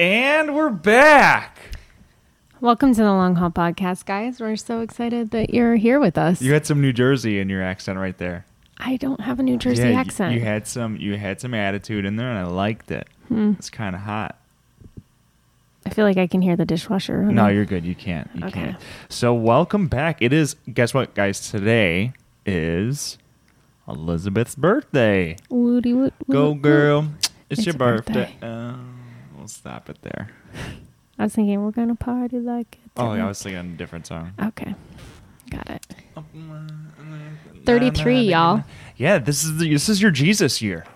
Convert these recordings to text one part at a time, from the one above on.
And we're back. Welcome to the Long Haul Podcast, guys. We're so excited that you're here with us. You had some New Jersey in your accent right there. I don't have a New Jersey yeah, accent. You had some you had some attitude in there and I liked it. Hmm. It's kind of hot. I feel like I can hear the dishwasher. No, you're good. You can't. You Okay. can't. So welcome back. It is guess what guys, today is Elizabeth's birthday. Woody woot, Go girl. It's, It's your birthday. birthday. Uh, we'll stop it there. I was thinking we're gonna party like it's Oh, yeah, I was singing a different song. Okay, got it. 33, y'all. Yeah, this is the, this is your Jesus year.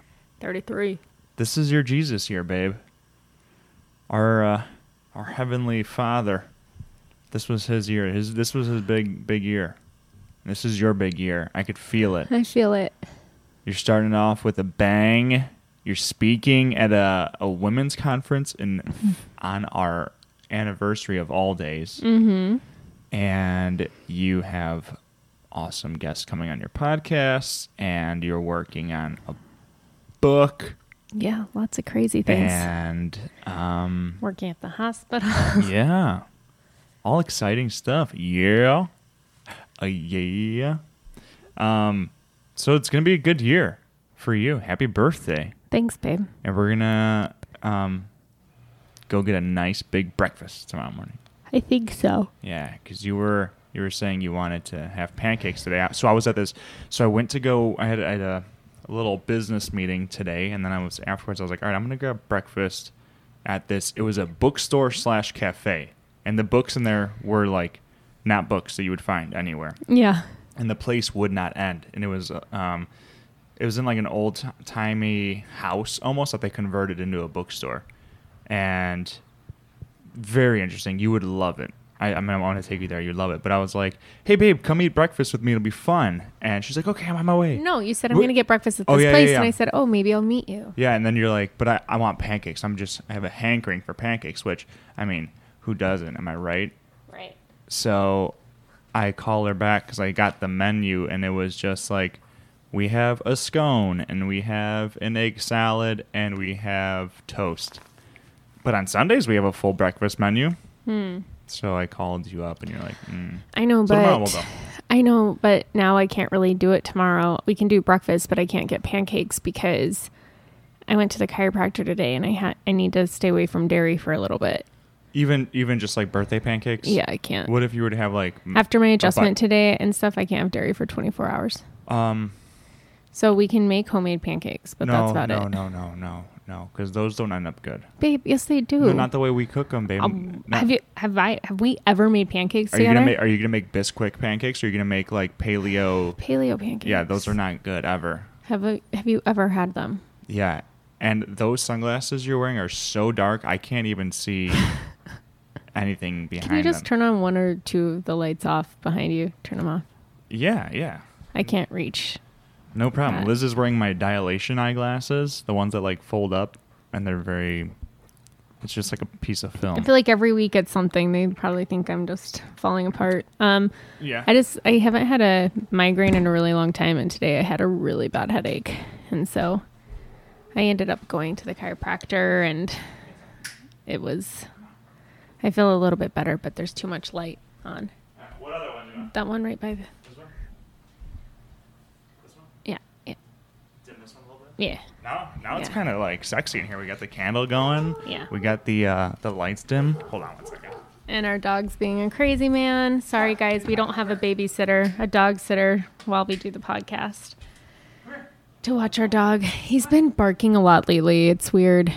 Thirty-three. This is your Jesus year, babe. Our uh, our heavenly Father. This was his year. His this was his big big year. This is your big year. I could feel it. I feel it. You're starting off with a bang. You're speaking at a, a women's conference in on our anniversary of all days. Mm-hmm. And you have awesome guests coming on your podcast and you're working on a book Yeah, lots of crazy things. and um Working at the hospital. yeah. All exciting stuff. Yeah. Uh, yeah. Um so it's going to be a good year for you. Happy birthday. Thanks, babe. and we're gonna um, go get a nice big breakfast tomorrow morning. I think so. Yeah, because you were you were saying you wanted to have pancakes today. So I was at this. So I went to go. I had, I had a, a little business meeting today, and then I was afterwards. I was like, all right, I'm gonna grab breakfast at this. It was a bookstore slash cafe, and the books in there were like not books that you would find anywhere Yeah. and the place would not end. And it was, um, it was in like an old timey house almost that they converted into a bookstore, and very interesting. You would love it. I, I mean, I want to take you there. You'd love it. But I was like, "Hey, babe, come eat breakfast with me. It'll be fun." And she's like, "Okay, I'm on my way." No, you said I'm Wh- gonna get breakfast at Oh, this yeah, yeah, place, yeah. and I said, oh, maybe I'll meet you. Yeah, and then you're like, "But I, I want pancakes. I'm just, I have a hankering for pancakes." Which, I mean, who doesn't? Am I right? Right. So I call her back because I got the menu and it was just like, we have a scone and we have an egg salad and we have toast. But on Sundays we have a full breakfast menu. Hmm. So I called you up and you're like, mm. I know, So but we'll go. I know, but now I can't really do it tomorrow. We can do breakfast, but I can't get pancakes because I went to the chiropractor today and I had I need to stay away from dairy for a little bit. even even just like birthday pancakes. Yeah, I can't. What if you were to have like After my adjustment today and stuff, I can't have dairy for 24 hours. Um, So we can make homemade pancakes, but no, that's about no, it. no, no, no, no, no, because those don't end up good. Babe, yes they do. No, not the way we cook them, babe. Um, have you have I have we ever made pancakes are you gonna make Are you gonna make Bisquick pancakes? Or are you gonna make like paleo paleo pancakes? Yeah, those are not good ever. Have I, have you ever had them? Yeah. And those sunglasses you're wearing are so dark, I can't even see anything behind Can you just them. turn on one or two of the lights off behind you? Turn them off. yeah, yeah. I can't reach. No problem. That. Liz is wearing my dilation eyeglasses, the ones that like fold up and they're very it's just like a piece of film. I feel like every week it's something. They probably think I'm just falling apart. Um, yeah. I just I haven't had a migraine in a really long time, and today I had a really bad headache, and so I ended up going to the chiropractor, and it was. I feel a little bit better, but there's too much light on what other one do you want? that one right by the. This one? This one? Yeah, yeah, Dim this one a little bit? Yeah. Now, now it's kind of like sexy in here. We got the candle going. Yeah. We got the uh, the lights dim. Hold on one second. And our dog's being a crazy man. Sorry, guys, we don't have a babysitter, a dog sitter, while we do the podcast to watch our dog. He's been barking a lot lately. It's weird.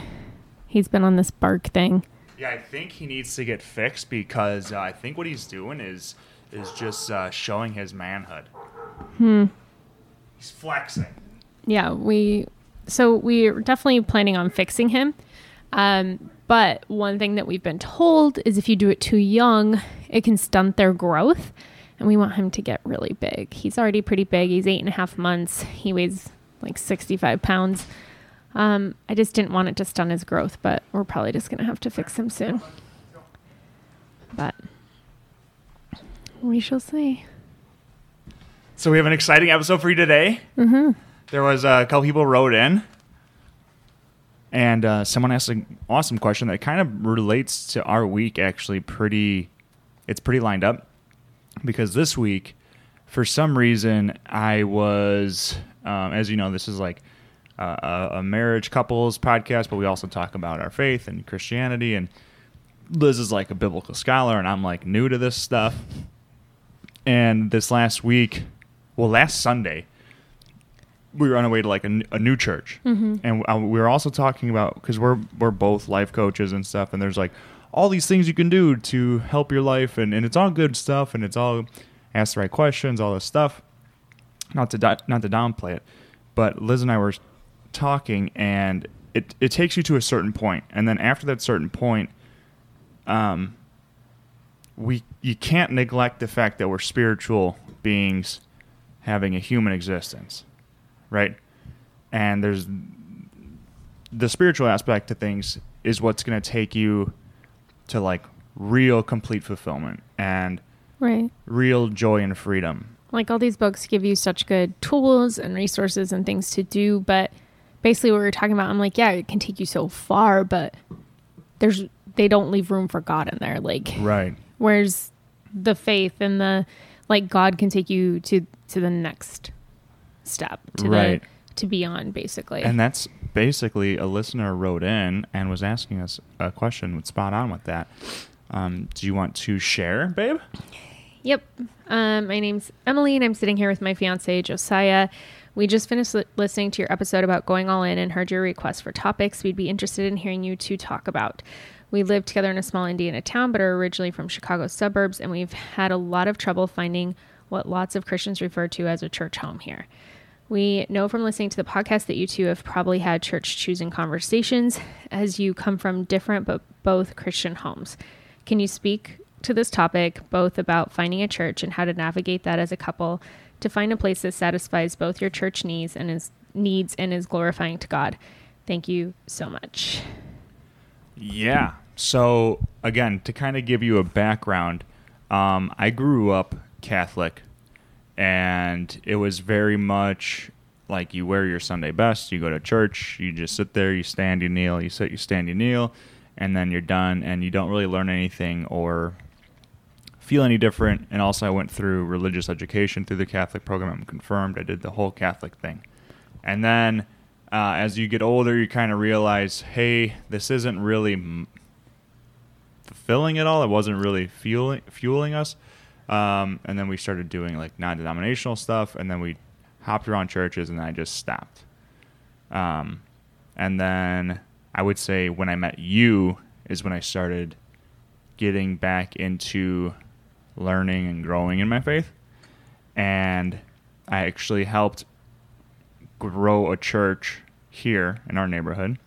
He's been on this bark thing. Yeah, I think he needs to get fixed because uh, I think what he's doing is is just uh, showing his manhood. Hmm. He's flexing. Yeah, we. So we're definitely planning on fixing him. Um, but one thing that we've been told is if you do it too young, it can stunt their growth. And we want him to get really big. He's already pretty big. He's eight and a half months. He weighs like 65 pounds. Um, I just didn't want it to stunt his growth, but we're probably just going to have to fix him soon. But we shall see. So we have an exciting episode for you today. Mm-hmm. There was a couple people wrote in. And uh, someone asked an awesome question that kind of relates to our week. Actually, pretty, it's pretty lined up because this week, for some reason, I was, um, as you know, this is like a marriage couples podcast, but we also talk about our faith and Christianity. And Liz is like a biblical scholar, and I'm like new to this stuff. And this last week, well, last Sunday, we were on our way to like a new church, and uh, we were also talking about because we're we're both life coaches and stuff, and there's like all these things you can do to help your life, and, and it's all good stuff, and it's all ask the right questions, all this stuff. Not to di- not to downplay it, but Liz and I were talking, and it it takes you to a certain point, and then after that certain point, um, we you can't neglect the fact that we're spiritual beings having a human existence, right? And there's the spiritual aspect to things is what's going to take you to like real complete fulfillment and Right. real joy and freedom. Like all these books give you such good tools and resources and things to do, but basically what we were talking about, I'm like, yeah, it can take you so far, but there's they don't leave room for God in there. Like Right. where's the faith and the like God can take you to to the next step to Right. the to beyond basically. And that's basically a listener wrote in and was asking us a question spot on with that. Um, do you want to share, babe? Yep. Um, my name's Emily, and I'm sitting here with my fiance, Josiah. We just finished li- listening to your episode about going all in and heard your request for topics we'd be interested in hearing you two talk about. We live together in a small Indiana town, but are originally from Chicago suburbs, and we've had a lot of trouble finding what lots of Christians refer to as a church home here. We know from listening to the podcast that you two have probably had church choosing conversations as you come from different but both Christian homes. Can you speak to this topic, both about finding a church and how to navigate that as a couple to find a place that satisfies both your church needs and is needs and is glorifying to God? Thank you so much. Yeah. So again, to kind of give you a background, um, I grew up Catholic, and it was very much like you wear your Sunday best, you go to church, you just sit there, you stand, you kneel, you sit, you stand, you kneel, and then you're done, and you don't really learn anything or feel any different. And also, I went through religious education through the Catholic program. I'm confirmed. I did the whole Catholic thing. And then uh, as you get older, you kind of realize, hey, this isn't really fulfilling at all. It wasn't really fueling fueling us. Um, and then we started doing like non-denominational stuff, and then we hopped around churches, and I just stopped. Um, and then I would say when I met you is when I started getting back into learning and growing in my faith. And I actually helped grow a church here in our neighborhood.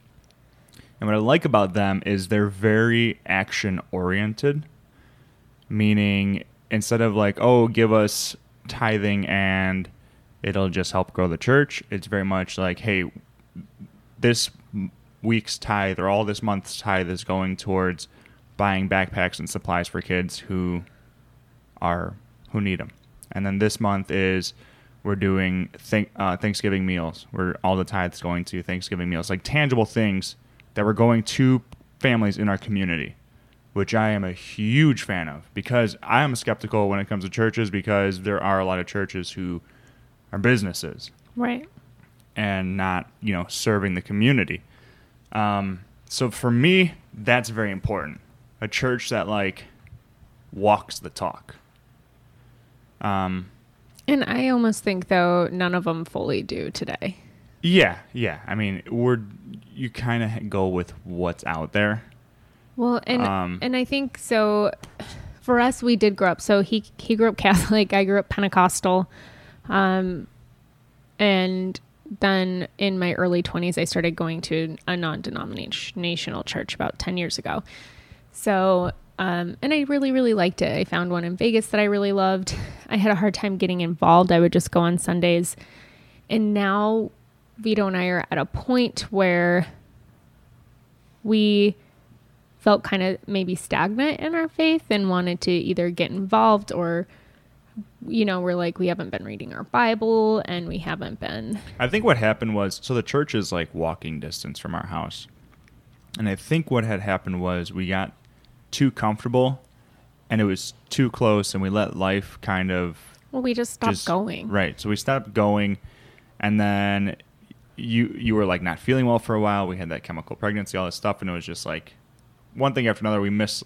And what I like about them is they're very action oriented, meaning instead of like, oh, give us tithing and it'll just help grow the church, it's very much like, hey, this week's tithe or all this month's tithe is going towards buying backpacks and supplies for kids who are who need them. And then this month is we're doing thank, uh, Thanksgiving meals. Where all the tithes going to Thanksgiving meals, like tangible things that we're going to families in our community, which I am a huge fan of because I am skeptical when it comes to churches because there are a lot of churches who are businesses Right. and not you know serving the community. Um, so for me, that's very important. A church that like walks the talk. Um, And I almost think though none of them fully do today. yeah, yeah. I mean, we're you kind of go with what's out there. Well, and Um, and I think so. For us, we did grow up. So he he grew up Catholic. I grew up Pentecostal, um, and then in my early twenties, I started going to a non-denominational church about ten years ago. So, um, and I really really liked it. I found one in Vegas that I really loved. I had a hard time getting involved. I would just go on Sundays, and now Vito and I are at a point where we felt kind of maybe stagnant in our faith and wanted to either get involved or you know, we're like, we haven't been reading our Bible and we haven't been. I think what happened was so the church is like walking distance from our house. And I think what had happened was we got too comfortable and it was too close and we let life kind of Well, we just stopped just- going. Right. So we stopped going and then you you were like not feeling well for a while. We had that chemical pregnancy, all this stuff, and it was just like one thing after another. We missed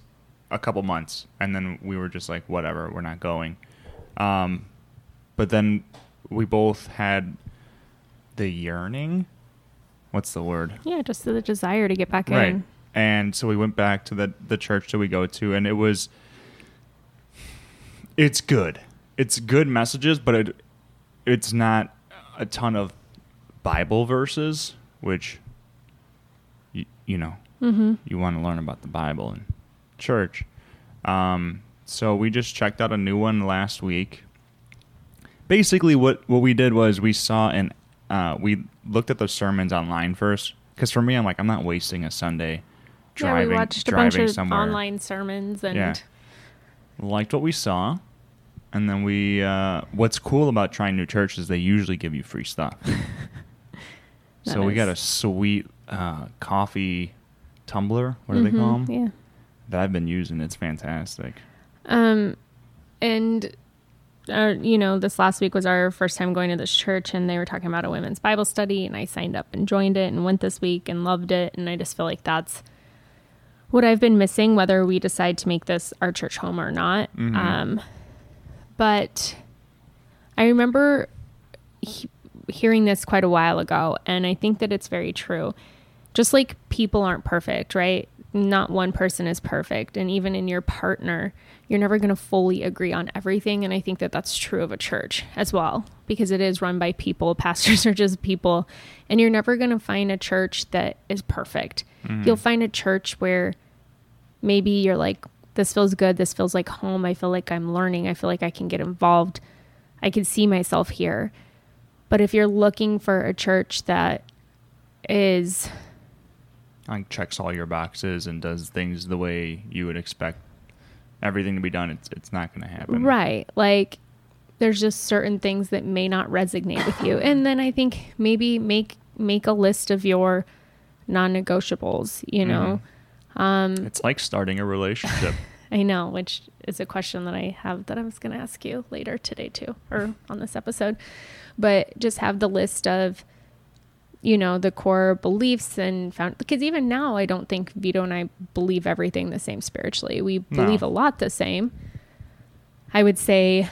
a couple months and then we were just like, whatever, we're not going. Um but then we both had the yearning. What's the word? Yeah, just the desire to get back Right. in. And so we went back to the the church that we go to, and it was. It's good. It's good messages, but it it's not a ton of Bible verses, which you, you know Mm-hmm. you want to learn about the Bible and church. Um, so we just checked out a new one last week. Basically, what what we did was we saw and uh, we looked at the sermons online first. Because for me, I'm like, I'm not wasting a Sunday driving yeah, we watched a bunch driving of somewhere. online sermons and Yeah. Liked what we saw, and then we. Uh, what's cool about trying new churches is they usually give you free stuff. so That we got a sweet uh, coffee tumbler. What do they call Mhm, them? Yeah. that I've been using. It's fantastic. Um, and uh, you know, this last week was our first time going to this church, and they were talking about a women's Bible study, and I signed up and joined it, and went this week and loved it, and I just feel like that's what I've been missing, whether we decide to make this our church home or not. Mhm. Um, but I remember he- hearing this quite a while ago, and I think that it's very true. Just like people aren't perfect, right? Not one person is perfect. And even in your partner, you're never going to fully agree on everything. And I think that that's true of a church as well, because it is run by people. Pastors are just people. And you're never going to find a church that is perfect. Mm-hmm. You'll find a church where maybe you're like, this feels good. This feels like home. I feel like I'm learning. I feel like I can get involved. I can see myself here. But if you're looking for a church that is Like checks all your boxes and does things the way you would expect everything to be done. It's it's not going to happen. right, like there's just certain things that may not resonate with you. And then I think maybe make make a list of your non-negotiables, you know. Um It's like starting a relationship. I know, which is a question that I have that I was going to ask you later today too, or on this episode. But just have the list of, you know, the core beliefs and found because even now I don't think Vito and I believe everything the same spiritually. We No. believe a lot the same. I would say,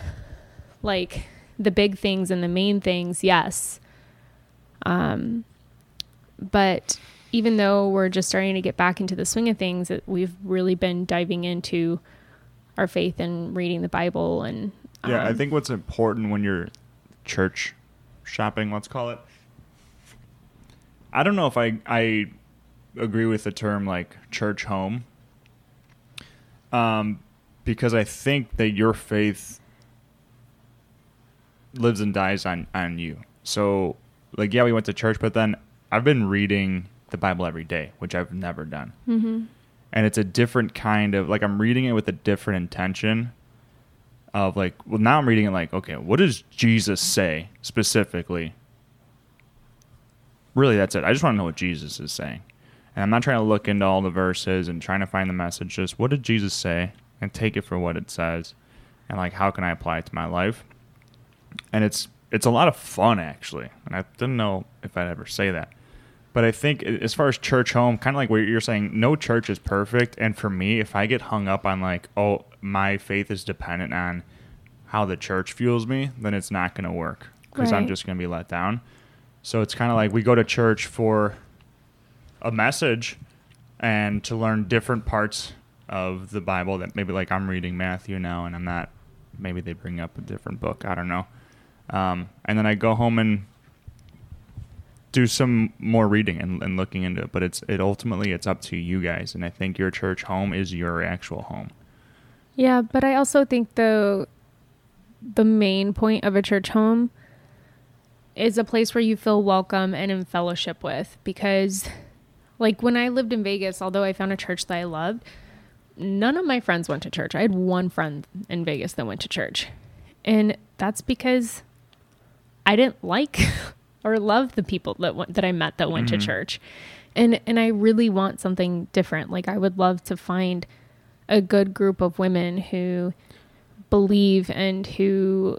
like the big things and the main things, yes. Um, but even though we're just starting to get back into the swing of things, it, we've really been diving into our faith and reading the Bible and yeah, I um, think what's important when you're church shopping, let's call it. I don't know if I I agree with the term like church home. Um because I think that your faith lives and dies on on you. So like yeah, we went to church, but then I've been reading the Bible every day, which I've never done. mhm. and it's a different kind of like I'm reading it with a different intention of like well now I'm reading it like okay what does Jesus say specifically really that's it. I just want to know what Jesus is saying. And I'm not trying to look into all the verses and trying to find the message just what did Jesus say? And take it for what it says. And like how can I apply it to my life? And it's it's a lot of fun actually. And I didn't know if I'd ever say that. But I think as far as church home, kind of like what you're saying, no church is perfect. And for me, if I get hung up on like, oh, my faith is dependent on how the church fuels me, then it's not going to work. Because I'm just going to be let down. So it's kind of like we go to church for a message and to learn different parts of the Bible that maybe like I'm reading Matthew now and I'm not, maybe they bring up a different book. I don't know. Um, and then I go home and do some more reading and, and looking into it but it's it ultimately it's up to you guys and i think your church home is your actual home Yeah, but I also think the the main point of a church home is a place where you feel welcome and in fellowship with because like when I lived in Vegas, although I found a church that I loved, none of my friends went to church. I had one friend in Vegas that went to church. And that's because I didn't like or love the people that went, that I met that went Mhm. to church. And and I really want something different. Like I would love to find a good group of women who believe and who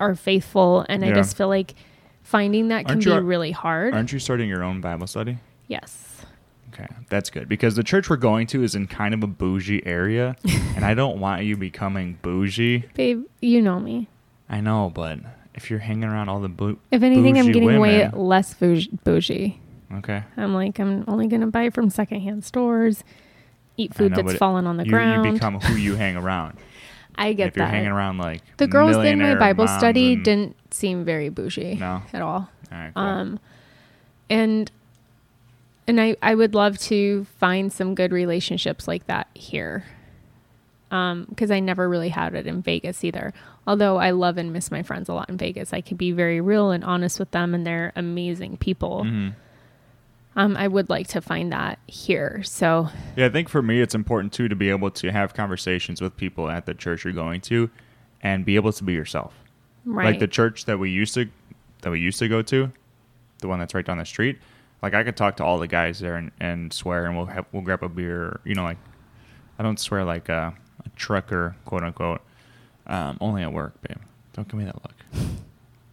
are faithful and I just feel like finding that can Aren't be you a- really hard. Aren't you starting your own Bible study? yes. Okay, that's good because the church we're going to is in kind of a bougie area, and I don't want you becoming bougie. Babe, you know me. I know, but if you're hanging around all the bou- If anything, I'm getting way less bougie. okay, I'm like, I'm only going to buy from secondhand stores, eat food know, that's fallen on the you, ground. you become who you hang around. I get if you're that. hanging around like the girls in my Bible study didn't seem very bougie No? at all. All right, cool. Um, and and I I would love to find some good relationships like that here. Um, because I never really had it in Vegas either. Although I love and miss my friends a lot in Vegas, I can be very real and honest with them, and they're amazing people. Mhm. Um, I would like to find that here. So Yeah, I think for me it's important too to be able to have conversations with people at the church you're going to, and be able to be yourself. right, Like the church that we used to that we used to go to, the one that's right down the street. Like I could talk to all the guys there and, and swear, and we'll have, we'll grab a beer. You know, like I don't swear like a, a trucker, quote unquote. Um, only at work, babe. Don't give me that look.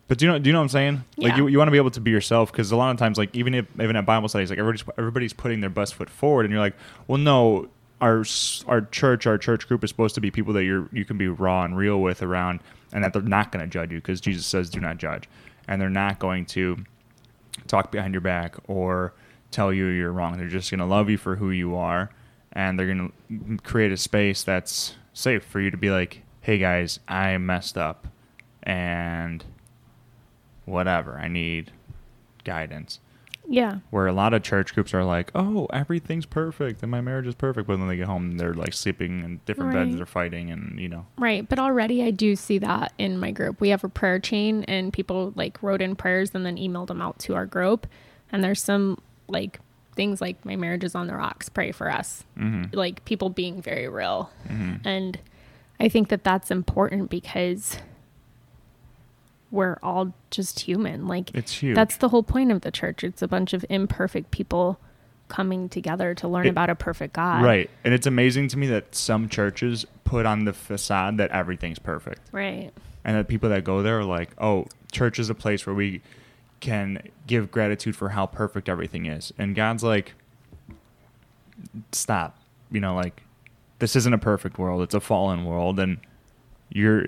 But do you know? Do you know what I'm saying? Like you, you want to be able to be yourself because a lot of times, like even if even at Bible studies, like everybody's everybody's putting their best foot forward, and you're like, well, no, our our church, our church group is supposed to be people that you're you can be raw and real with around, and that they're not going to judge you because Jesus says, do not judge, and they're not going to talk behind your back or tell you you're wrong. They're just going to love you for who you are, and they're going to create a space that's safe for you to be like, hey guys, I messed up, and whatever, I need guidance. yeah, Where a lot of church groups are like, oh, everything's perfect and my marriage is perfect, but then they get home and they're like sleeping in different beds, Right. they're fighting, and you know, right. But already I do see that in my group. We have a prayer chain, and people like wrote in prayers and then emailed them out to our group. And there's some like things like my marriage is on the rocks. Pray for us. mm-hmm, Like people being very real. mm-hmm. And I think that that's important because we're all just human. Like it's huge. that's the whole point of the church. It's a bunch of imperfect people coming together to learn It- about a perfect God. right, and it's amazing to me that some churches put on the facade that everything's perfect. Right. and that people that go there are like, oh, church is a place where we can give gratitude for how perfect everything is. And God's like, stop. You know, like, this isn't a perfect world, it's a fallen world. And you're,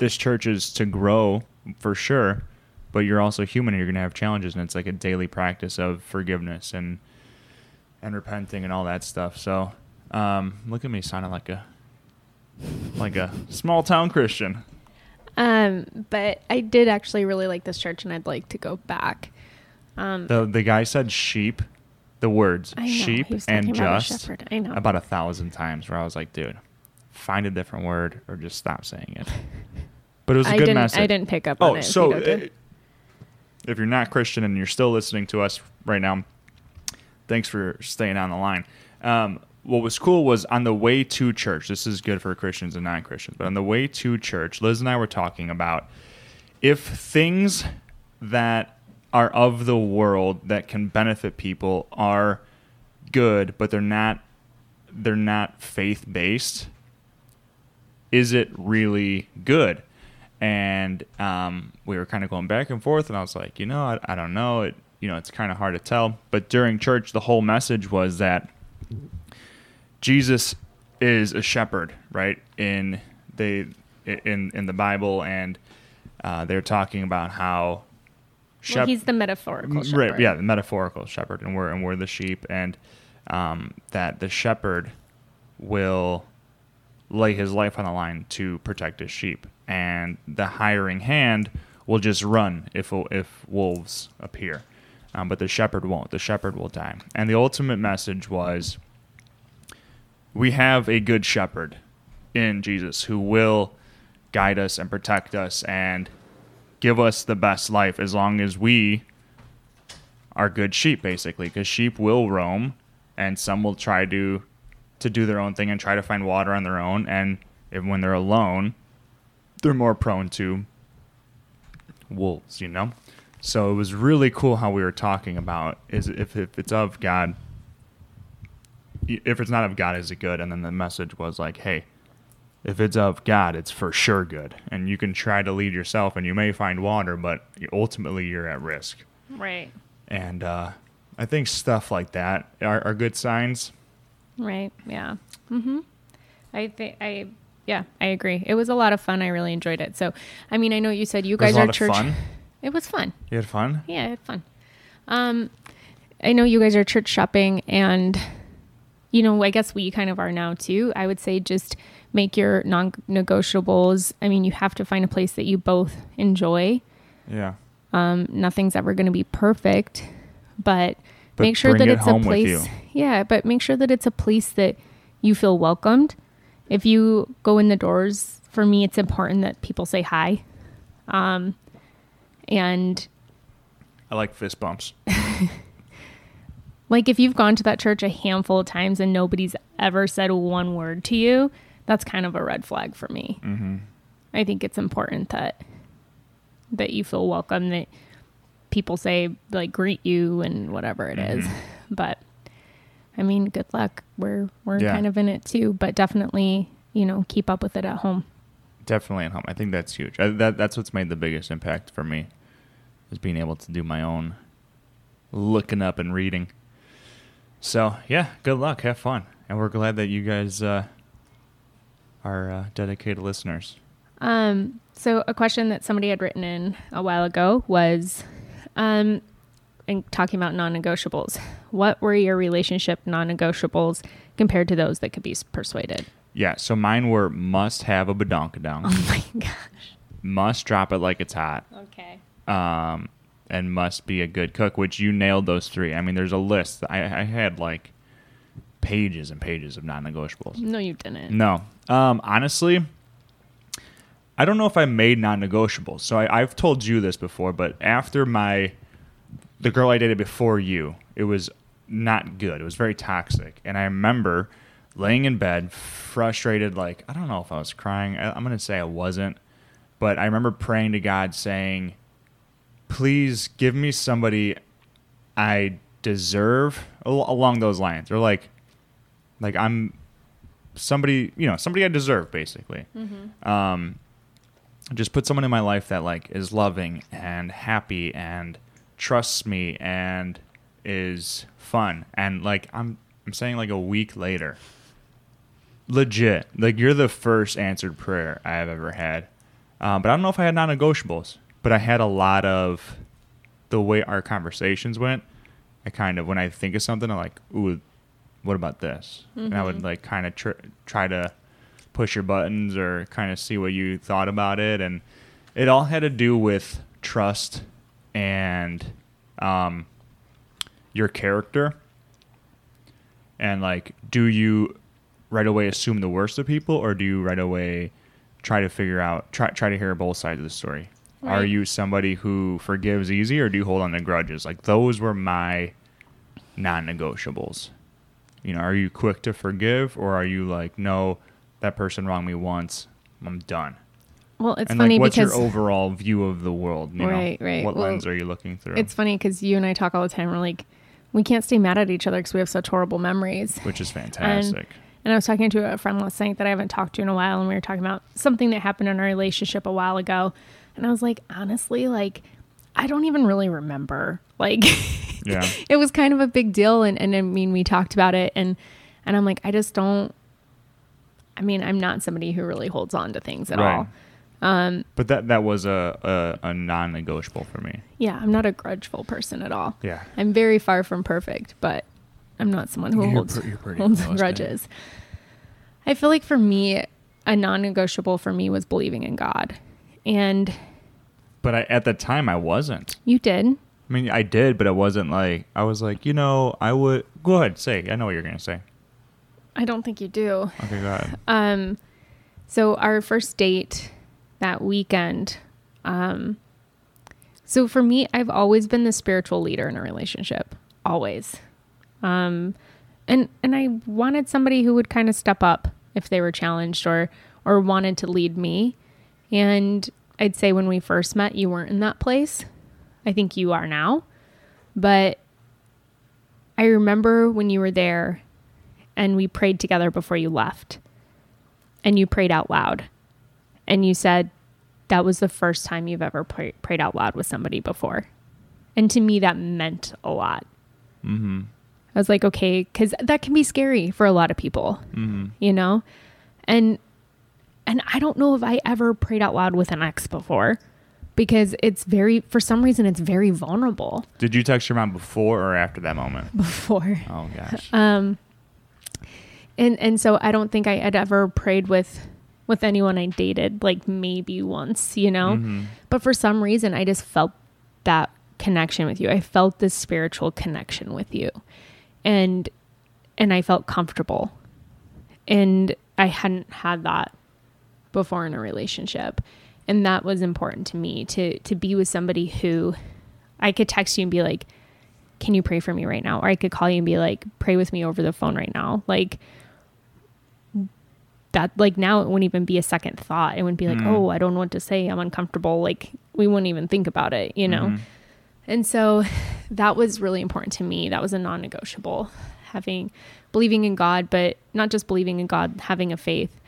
this church is to grow for sure, but you're also human and you're going to have challenges. And it's like a daily practice of forgiveness and, and repenting and all that stuff. So, um, look at me sounding like a, like a small town Christian. Um, but I did actually really like this church, and I'd like to go back. Um, The the guy said sheep, the words know, sheep and about a just. I know. about a thousand times. Where I was like, dude, find a different word or just stop saying it. But it was a I good didn't. message. I didn't pick up on Oh, it. if so you did. uh, if you're not Christian and you're still listening to us right now, thanks for staying on the line. Um, what was cool was on the way to church. This is good for Christians and non-Christians, but on the way to church, Liz and I were talking about if things that are of the world that can benefit people are good, but they're not they're not faith based. Is it really good? And um, we were kind of going back and forth, and I was like, you know, I, I don't know. It you know, it's kind of hard to tell. But during church, the whole message was that Jesus is a shepherd, right? In they in in the Bible, and uh, they're talking about how well, he's the metaphorical shepherd. Right, yeah, the metaphorical shepherd, and we're and we're the sheep, and um, that the shepherd will lay his life on the line to protect his sheep, and the hiring hand will just run if if wolves appear, um, but the shepherd won't. The shepherd will die, and the ultimate message was: we have a good shepherd in Jesus who will guide us and protect us and give us the best life as long as we are good sheep basically. Because sheep will roam and some will try to to do their own thing and try to find water on their own. And if, when they're alone they're more prone to wolves, you know? So it was really cool how we were talking about is if, if it's of God, if it's not of God, is it good? And then the message was like, hey, if it's of God, it's for sure good. And you can try to lead yourself and you may find water, but ultimately you're at risk. Right. And uh, I think stuff like that are, are good signs. Right. Yeah. Mm-hmm. I think I yeah, I agree. It was a lot of fun. I really enjoyed it. So, I mean, I know you said you guys are church. It was fun. You had fun? Yeah, I had fun. Um, I know you guys are church shopping, and you know, I guess we kind of are now too. I would say just make your non-negotiables. I mean, you have to find a place that you both enjoy. Yeah. Um, nothing's ever going to be perfect, but, But make sure that it it's a place. Yeah, but make sure that it's a place that you feel welcomed. If you go in the doors, for me, it's important that people say hi. Um, and I like fist bumps. like if you've gone to that church a handful of times and nobody's ever said one word to you, that's kind of a red flag for me. Mm-hmm. I think it's important that that you feel welcome that people say like greet you and whatever it is. Mhm. But I mean, good luck. We're we're Yeah. kind of in it too, but definitely, you know, keep up with it at home. Definitely at home. I think that's huge. I, that that's what's made the biggest impact for me, is being able to do my own looking up and reading. So yeah, good luck. Have fun, and we're glad that you guys uh, are uh, dedicated listeners. Um, so a question that somebody had written in a while ago was, um, in talking about non-negotiables. What were your relationship non-negotiables compared to those that could be persuaded? Yeah. So mine were must have a badonkadonk, Oh my gosh. must drop it like it's hot, Okay. um, and must be a good cook. Which you nailed those three. I mean, there's a list. I, I had like pages and pages of non-negotiables. No, you didn't. No. Um, honestly, I don't know if I made non-negotiables. So I, I've told you this before, but after my the girl I dated before you, it was not good. It was very toxic, and I remember laying in bed, frustrated. Like I don't know if I was crying. I, I'm gonna say I wasn't, but I remember praying to God, saying, "Please give me somebody I deserve." Along those lines, or like, like I'm somebody you know somebody I deserve basically. Um, just put someone in my life that like is loving and happy and trusts me and is fun and like I'm I'm saying like a week later. Legit, like you're the first answered prayer I have ever had. Um, but I don't know if I had non-negotiables, but I had a lot of the way our conversations went. I kind of when I think of something, I'm like, ooh, what about this? And I would like kind of tr- try to push your buttons or kind of see what you thought about it, and it all had to do with trust and um, your character. And like, do you right away assume the worst of people, or do you right away try to figure out try try to hear both sides of the story? Are you somebody who forgives easy, or do you hold on to grudges? Like those were my non-negotiables. You know, are you quick to forgive, or are you like, no, that person wronged me once, I'm done. Well, it's and funny like, what's because your overall view of the world? You Right, know? right. What Well, lens are you looking through? it's funny because you and I talk all the time. We're like, we can't stay mad at each other because we have such horrible memories. which is fantastic. And I was talking to a friend last night that I haven't talked to in a while, and we were talking about something that happened in our relationship a while ago. And I was like, honestly, like, I don't even really remember. Like, yeah, it was kind of a big deal. And, and I mean, we talked about it, and and I'm like, I just don't. I mean, I'm not somebody who really holds on to things at Right. all. Um, but that that was a, a, a non-negotiable for me. yeah, I'm not a grudgeful person at all. Yeah, I'm very far from perfect, but I'm not someone who You're holds, pre- you're holds close, grudges. I feel like for me, a non negotiable for me was believing in God. And but I, at the time I wasn't. you did. I mean, I did, but it wasn't like I was like, you know, I would. Go ahead, say. I know what you're gonna say. I don't think you do. Okay, go ahead. Um, so our first date that weekend, um, so for me, I've always been the spiritual leader in a relationship, always. Um, and and I wanted somebody who would kind of step up if they were challenged or or wanted to lead me. And I'd say when we first met, you weren't in that place. I think you are now. But I remember when you were there and we prayed together before you left. And you prayed out loud. And you said that was the first time you've ever pray- prayed out loud with somebody before. And to me, that meant a lot. Mm-hmm. I was like, okay, because that can be scary for a lot of people, Mm-hmm. you know? And and I don't know if I ever prayed out loud with an ex before because it's very for some reason it's very vulnerable Did you text your mom before or after that moment? before. Oh gosh. Um and and so I don't think I had ever prayed with with anyone I dated like maybe once, you know? Mhm. But for some reason I just felt that connection with you. I felt this spiritual connection with you. And and I felt comfortable. And I hadn't had that before in a relationship. And that was important to me to to be with somebody who I could text you and be like, "Can you pray for me right now?" Or I could call you and be like, "Pray with me over the phone right now." Like that like now it wouldn't even be a second thought. It wouldn't be like, Mm. "Oh, I don't know what to say. I'm uncomfortable." Like we wouldn't even think about it, you know. Mhm. And so that was really important to me. That was a non negotiable. Having believing in God, but not just believing in God, having a faith.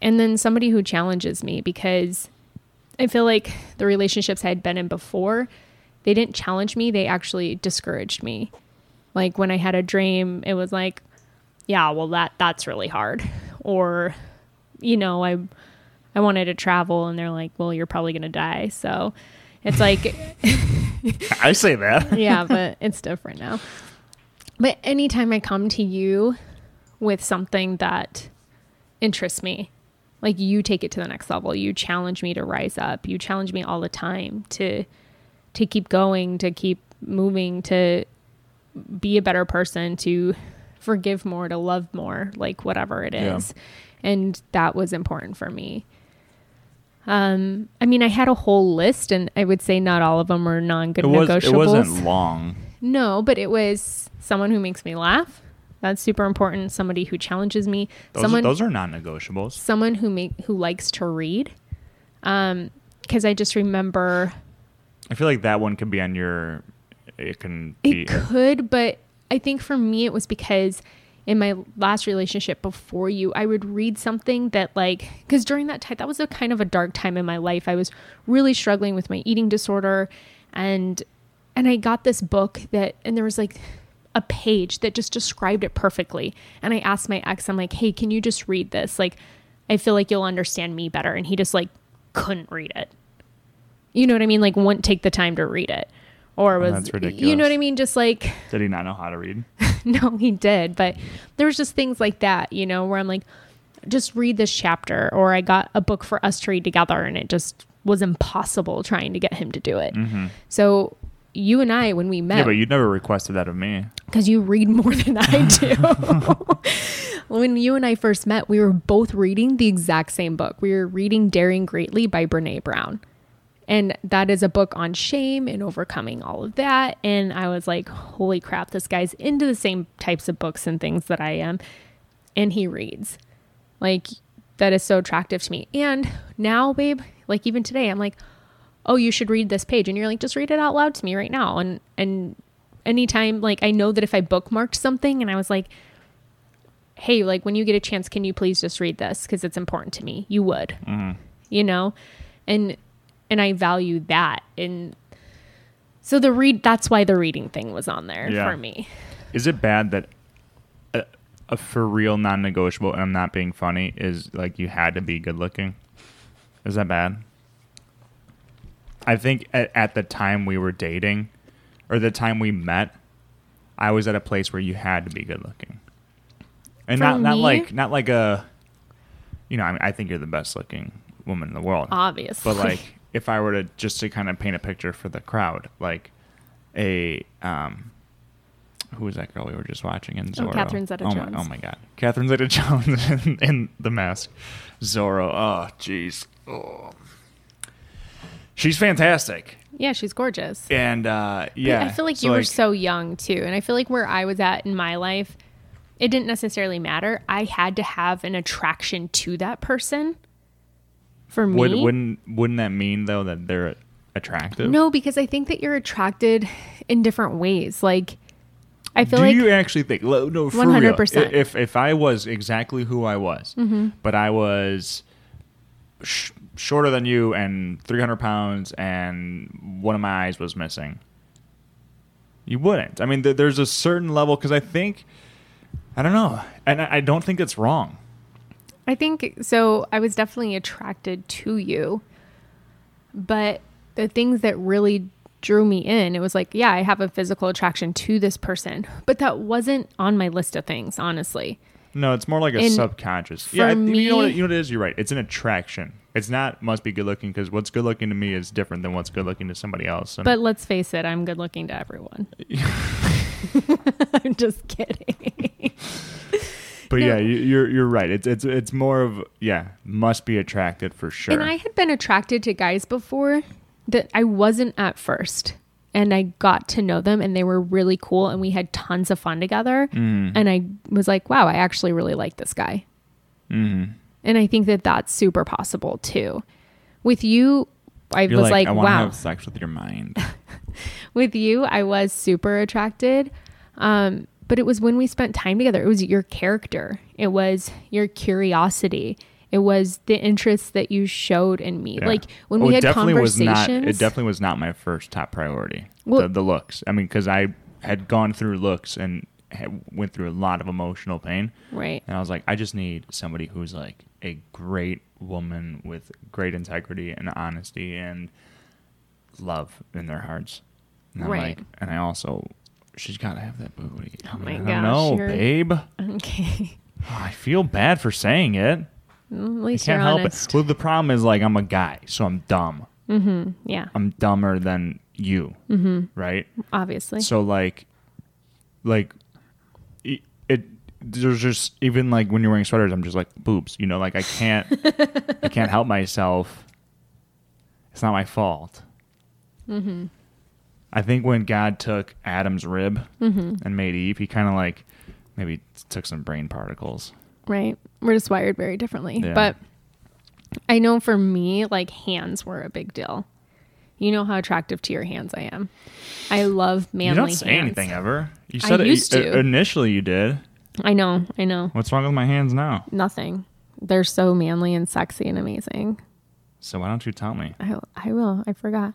And then somebody who challenges me because I feel like the relationships I had been in before, they didn't challenge me, they actually discouraged me. Like when I had a dream, it was like, yeah, well that that's really hard. Or you know, I I wanted to travel and they're like, well, you're probably going to die. So it's like I say that. yeah, but it's different now. But anytime I come to you with something that interests me, like you take it to the next level, you challenge me to rise up. You challenge me all the time to to keep going, to keep moving, to be a better person, to forgive more, to love more, like whatever it is. Yeah. And that was important for me. Um, I mean, I had a whole list, and I would say not all of them are It was. non-negotiables. It wasn't long. No, but it was someone who makes me laugh. That's super important. Somebody who challenges me. Those, someone those are non-negotiables. someone who make who likes to read. Um, because I just remember I feel like that one could be on your. It can be. it could, but I think for me it was because in my last relationship before you, I would read something that like because during that time that was a kind of a dark time in my life. I was really struggling with my eating disorder, and and I got this book that and there was like a page that just described it perfectly. And I asked my ex, I'm like, hey, can you just read this? Like, I feel like you'll understand me better. And he just like couldn't read it. You know what I mean? Like, wouldn't take the time to read it. Or was, that's ridiculous. you know what I mean? Just like, Did he not know how to read? no, he did. But there was just things like that, you know, where I'm like, just read this chapter. Or I got a book for us to read together and it just was impossible trying to get him to do it. Mm-hmm. So you and I, when we met, Yeah, but you never requested that of me. because you read more than I do. when you and I first met, we were both reading the exact same book. We were reading Daring Greatly by Brene Brown. And that is a book on shame and overcoming all of that. And I was like, holy crap, this guy's into the same types of books and things that I am. And he reads. Like, that is so attractive to me. And now, babe, like even today, I'm like, oh, you should read this page. And you're like, just read it out loud to me right now. And, and, anytime like I know that if I bookmarked something and I was like, hey, like when you get a chance, can you please just read this because it's important to me? You would, Mm-hmm. you know, and and I value that. And so the read that's why the reading thing was on there Yeah. for me. Is it bad that a, a for real non-negotiable, and I'm not being funny, is like you had to be good looking? Is that bad? I think at, at the time we were dating, or the time we met, I was at a place where you had to be good looking, and For not not me? like not like a, you know, I, mean, I think you're the best looking woman in the world, Obviously. but like if I were to just to kind of paint a picture for the crowd, like a um, who was that girl we were just watching in Oh, Catherine Zeta-Jones. Oh my, oh my god, Catherine Zeta-Jones in, in The Mask, Zorro. Oh jeez, oh. she's fantastic, yeah, she's gorgeous. and uh, But yeah, I feel like so, you were so young too. And I feel like where I was at in my life, it didn't necessarily matter. I had to have an attraction to that person For me, Would, wouldn't wouldn't that mean though that they're attractive? no, because I think that you're attracted in different ways. Like, I feel Do like you actually think? lo- No, for real. 100%. I- If if I was exactly who I was, Mm-hmm. but I was sh- shorter than you and 300 pounds, and one of my eyes was missing, you wouldn't. I mean, th- there's a certain level because I think I don't know, and I, I don't think it's wrong. I think so. I was definitely attracted to you, but the things that really drew me in, it was like, yeah, I have a physical attraction to this person, but that wasn't on my list of things, honestly. No, it's more like a And subconscious. Yeah, I- you know what? me- You know what it is. You're right. It's an attraction. It's not must be good looking because what's good looking to me is different than what's good looking to somebody else. And But let's face it, I'm good looking to everyone. I'm just kidding. But No. yeah, you, you're you're right. It's it's it's more of yeah, must be attracted for sure. And I had been attracted to guys before that I wasn't at first. And I got to know them and they were really cool and we had tons of fun together. Mm. And I was like, wow, I actually really like this guy. Mhm. And I think that that's super possible too. With you, I You're was like, I want to wow. have sex with your mind. With you, I was super attracted. Um, but it was when we spent time together. It was your character. It was your curiosity. It was the interest that you showed in me. Yeah. Like when Oh, we it had definitely was conversations. not. It definitely was not my first top priority. Well- the, the looks. I mean, because I had gone through looks and went through a lot of emotional pain. right. And I was like, I just need somebody who's like a great woman with great integrity and honesty and love in their hearts. And Right. like, and I also, she's got to have that booty. Oh my I don't gosh, know, you're- babe. Okay. I feel bad for saying it. Mm, at I least can't you're help honest. it. Well, the problem is like I'm a guy, so I'm dumb. Mm-hmm, yeah, I'm dumber than you, mm-hmm. right? obviously. So like, like, it, it. There's just even like when you're wearing sweaters, I'm just like boobs. You know, like I can't, I can't help myself. It's not my fault. Mm-hmm. Mm-hmm. I think when God took Adam's rib and made Eve, he kind of like maybe took some brain particles. right. We're just wired very differently. Yeah. But I know for me, like hands were a big deal. You know how attractive to your hands I am. I love manly you don't say hands. anything ever. You I said it used to. initially. You did. I know, I know. What's wrong with my hands now? Nothing. They're so manly and sexy and amazing. So why don't you tell me? I, I will. I forgot.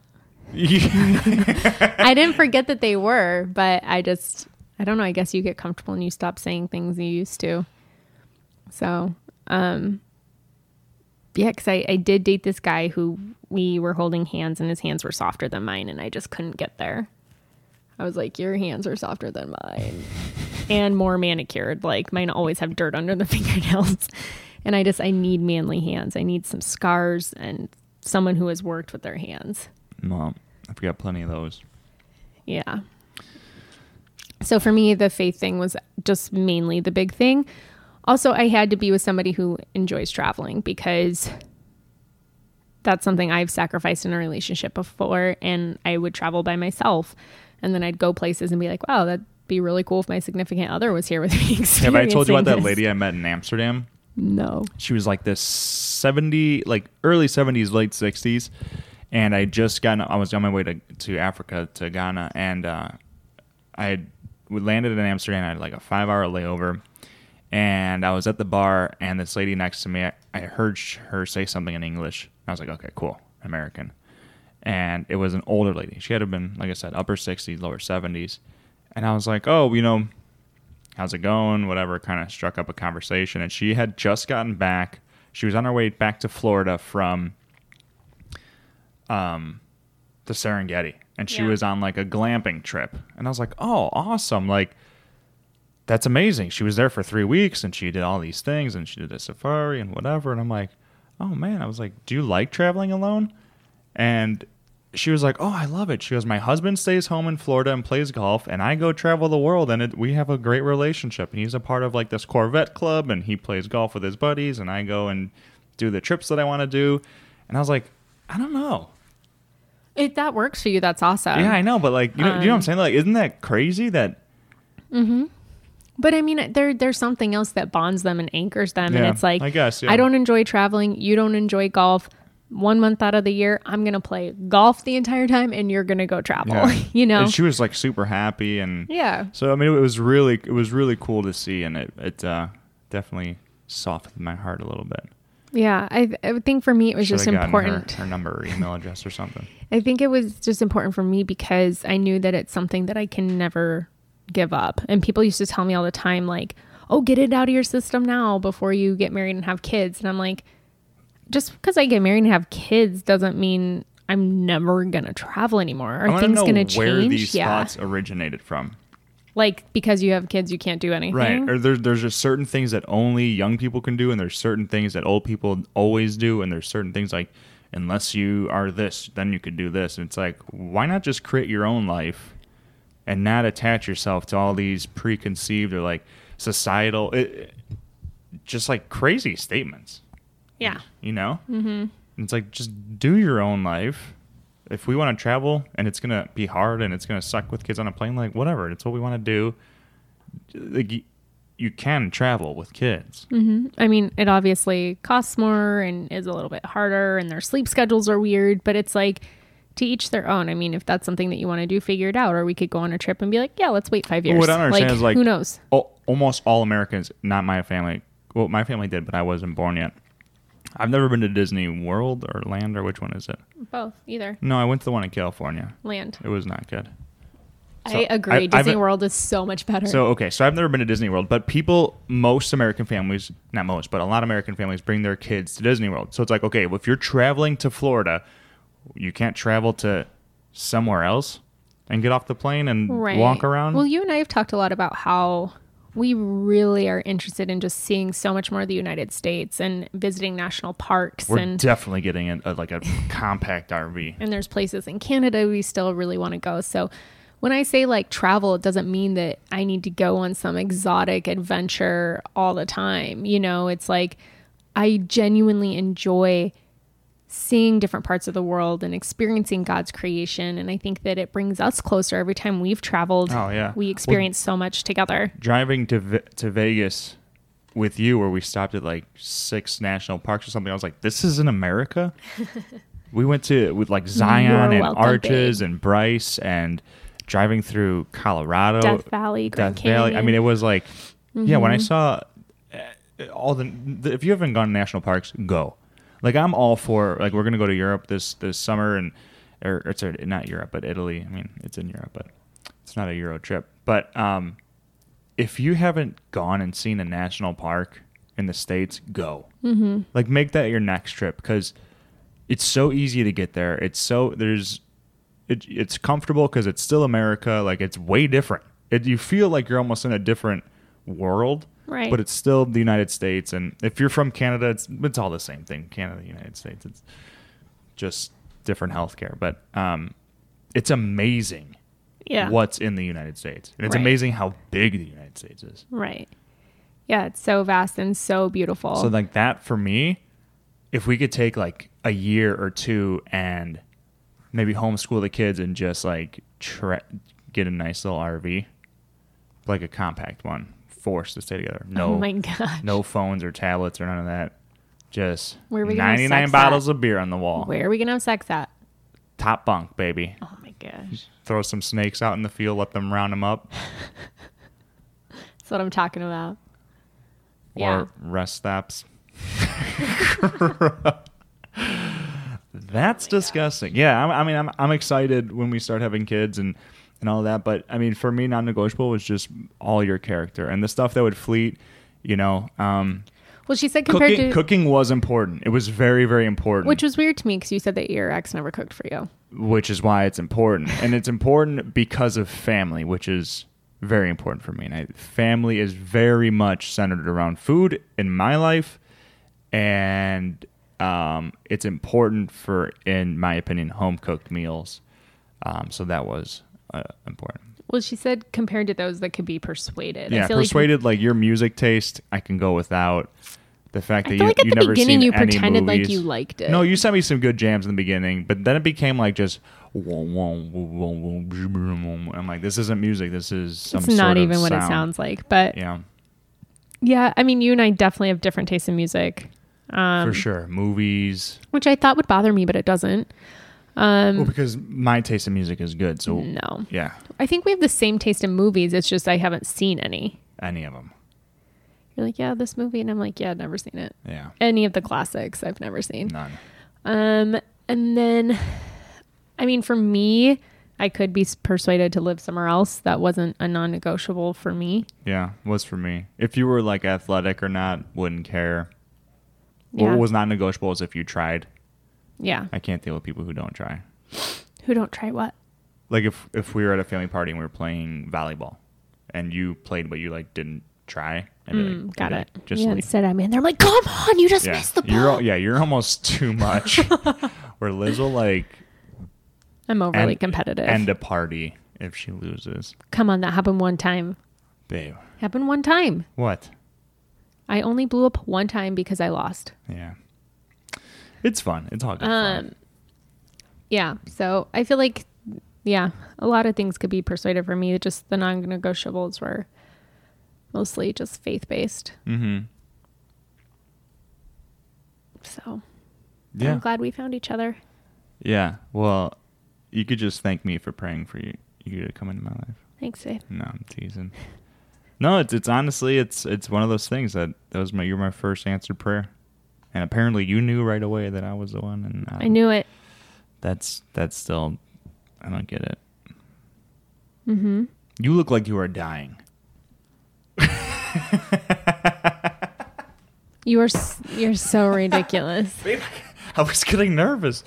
I didn't forget that they were, but I just, I don't know. I guess you get comfortable and you stop saying things you used to. So, um, yeah, because I, I did date this guy who we were holding hands and his hands were softer than mine, and I just couldn't get there. I was like, Your hands are softer than mine and more manicured. Like, mine always have dirt under the fingernails. And I just, I need manly hands. I need some scars and someone who has worked with their hands. Well, I've got plenty of those. Yeah. So for me, the faith thing was just mainly the big thing. Also, I had to be with somebody who enjoys traveling because that's something I've sacrificed in a relationship before. And I would travel by myself. And then I'd go places and be like, wow, that'd be really cool if my significant other was here with me. Have I told you about that lady I met in Amsterdam? No. She was like this 70, like early 70s, late 60s. And I just got, I was on my way to, to Africa, to Ghana. And uh, I we landed in Amsterdam. I had like a five hour layover. And I was at the bar, and this lady next to me, I, I heard her say something in English. I was like, okay, cool, American. And it was an older lady. She had been, like I said, upper 60s, lower 70s. And I was like, oh, you know, how's it going? Whatever, kind of struck up a conversation. And she had just gotten back. She was on her way back to Florida from um, the Serengeti. And she Yeah. was on like a glamping trip. And I was like, oh, awesome. Like, that's amazing. She was there for three weeks and she did all these things and she did a safari and whatever. And I'm like, oh man. I was like, do you like traveling alone? And she was like, oh, I love it. She goes, my husband stays home in Florida and plays golf, and I go travel the world, and it, we have a great relationship. And he's a part of like this Corvette club, and he plays golf with his buddies, and I go and do the trips that I want to do. And I was like, I don't know. If that works for you, that's awesome. yeah, I know, but like, you know, you know what I'm Um, saying? Like, isn't that crazy that Mm-hmm. But I mean, there there's something else that bonds them and anchors them, and it's like I guess, yeah. I don't enjoy traveling. You don't enjoy golf. one month out of the year, I'm going to play golf the entire time and you're going to go travel, Yeah. you know? And she was like super happy and yeah. so I mean it was really it was really cool to see and it it uh, definitely softened my heart a little bit. Yeah. I, I think for me, it was Should've just important. Her, her number or email address or something. I think it was just important for me because I knew that it's something that I can never give up. And people used to tell me all the time, like, oh, get it out of your system now before you get married and have kids. And I'm like, just because I get married and have kids doesn't mean I'm never going to travel anymore. Are things going to change? where these yeah. thoughts originated from. Like, because you have kids, you can't do anything. Right. Or there's there's just certain things that only young people can do, and there's certain things that old people always do, and there's certain things like unless you are this, then you could do this. And it's like, why not just create your own life and not attach yourself to all these preconceived or like societal, it, just like crazy statements. Yeah. You know. Mm-hmm. It's like just do your own life. If we want to travel and it's gonna be hard and it's gonna suck with kids on a plane, like whatever, it's what we want to do. Like you can travel with kids. Mm-hmm. I mean, it obviously costs more and is a little bit harder, and their sleep schedules are weird, but it's like to each their own. I mean, if that's something that you want to do, figure it out. Or we could go on a trip and be like, yeah, let's wait five years. What I understand is like who knows? almost all Americans, not my family. Well, my family did, but I wasn't born yet. I've never been to Disney World or Land or which one is it? Both, either. No, I went to the one in California. Land. It was not good. So, I agree. I- Disney I've- World is so much better. So okay, so I've never been to Disney World, but people, most American families, not most, but a lot of American families bring their kids to Disney World. So it's like, okay, well, if you're traveling to Florida, you can't travel to somewhere else and get off the plane and right. walk around. Well, you and I have talked a lot about how we really are interested in just seeing so much more of the United States and visiting national parks We're and definitely getting a, a, uh, like a compact RV. and there's places in Canada we still really want to go. So when I say like travel, it doesn't mean that I need to go on some exotic adventure all the time. You know, it's like I genuinely enjoy seeing different parts of the world and experiencing God's creation. And I think that it brings us closer every time we've traveled. Oh, yeah. We Well- experience so much together. Driving to Ve- to Vegas with you, where we stopped at like six national parks or something, I was like, "This is in America." we went to with like Zion and welcome, Arches babe. and Bryce and driving through Colorado, Death Valley, Grand Death Valley. I mean, it was like, yeah. When I Mhm. saw uh, all the, the, if you haven't gone to national parks, go. Like I'm all for like we're gonna go to Europe this this summer and or it's a, not Europe but Italy. I mean, it's in Europe, but it's not a Euro trip. But um, if you haven't gone and seen a national park in the states, go. Mm-hmm. Like make that your next trip because it's so easy to get there. It's so there's it, it's comfortable because it's still America. Like it's way different. It, you feel like you're almost in a different world, Right. But it's still the United States. And if you're from Canada, it's it's all the same thing. Canada, United States. It's just different healthcare, but um, it's amazing Yeah. what's in the United States, and it's Right. amazing how big the United States is. Right. Yeah, it's so vast and so beautiful. So like that for me, if we could take like a year or two and maybe homeschool the kids and just like tra- get a nice little RV, like a compact one, forced to stay together. Oh no, oh my gosh. no phones or tablets or none of that. Just Where are we gonna have 99 sex bottles of beer on the wall. Where are we gonna have sex at? Top bunk, baby. Oh my gosh. Throw some snakes out in the field, let them round them up, That's what I'm talking about. or Yeah. rest stops. That's oh disgusting. Yeah, I'm, I mean, I'm I'm excited when we start having kids and and all that. But I mean, for me, non-negotiable was just all your character and the stuff that would fleet. You know, um, Well, she said compared cooking to cooking was important. It was very very important. which was weird to me because you said that your ex never cooked for you. which is why it's important. and it's important because of family, which is very important for me. And I, family is very much centered around food in my life, and um, it's important for, in my opinion, home cooked meals. Um, so that was uh, important. Well, she said compared to those that could be persuaded. Yeah, feel like- persuaded like, your music taste, I can go without. The fact that you, like at you the never beginning you pretended like you liked it. No, you sent me some good jams in the beginning, but then it became like just. I'm like, this isn't music. This is some it's not even what it sounds like. But yeah. Yeah, I mean, you and I definitely have different tastes in music. Um, For sure. Movies. which I thought would bother me, but it doesn't. Um, Well, because my taste in music is good. So, no, yeah, I think we have the same taste in movies. It's just I haven't seen any. any of them. You're like, yeah, this movie, and I'm like, yeah, I've never seen it. Yeah. Any of the classics, I've never seen. None. Um, and then, I mean, for me, I could be persuaded to live somewhere else. That wasn't a non-negotiable for me. Yeah, was for me. If you were like athletic or not, wouldn't care. Yeah. What was not negotiable is if you tried. Yeah. I can't deal with people who don't try. Who don't try what? Like if if we were at a family party and we were playing volleyball, and you played but you like didn't try, like- Mm, I'd got it. like, Just yeah, leave. instead I'm in there. I'm like, come on, you just yeah, missed the ball. you're yeah, you're almost too much. Where Liz will like I'm overly end- competitive. end a party if she loses. come on, that happened one time. Babe, Happened one time. what? I only blew up one time because I lost. Yeah, it's fun. It's all good Um, fun. yeah. So I feel like, yeah, a lot of things could be persuaded for me. Just the non-negotiables were mostly just faith-based. Mm-hmm. So Yeah, I'm glad we found each other. yeah. Well, you could just thank me for praying for you you to come into my life. Thanks, babe. No, I'm teasing. No, it's it's honestly it's it's one of those things that that was my you're my first answered prayer, and apparently you knew right away that I was the one, and um, I knew it. that's that's still I don't get it. Mm-hmm. You look like you are dying. You are you're so ridiculous. I was getting nervous.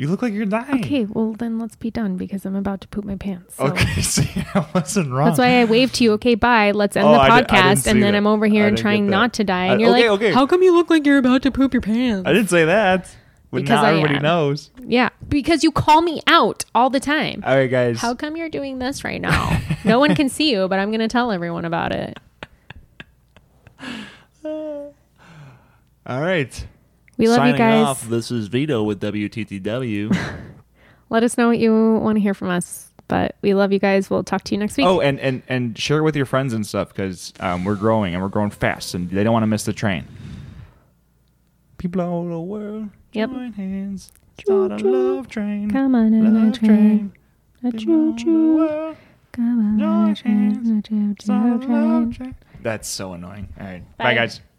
You look like you're dying. Okay, well then let's be done because I'm about to poop my pants. So. Okay, see, I wasn't wrong. That's why I waved to you. Okay, bye. Let's end Oh, the I di- I didn't podcast. see and then that. I'm over here I and didn't trying get that. not to die. I- And you're okay, like, okay. how come you look like you're about to poop your pants? I didn't say that. But Because now I everybody am. knows. Yeah, because you call me out all the time. All right, guys. How come you're doing this right now? no one can see you, but I'm going to tell everyone about it. All right. We love you guys. Off, this is Vito with WTTW. Let us know what you want to hear from us. But we love you guys. We'll talk to you next week. oh, and, and, and share it with your friends and stuff because um, we're growing and we're growing fast and they don't want to miss the train. People all over the world Yep. join hands. Start a love train. Come on in a love train. A choo choo. Come on join hands. Start a love train. train. That's so annoying. All right. Bye. Bye guys.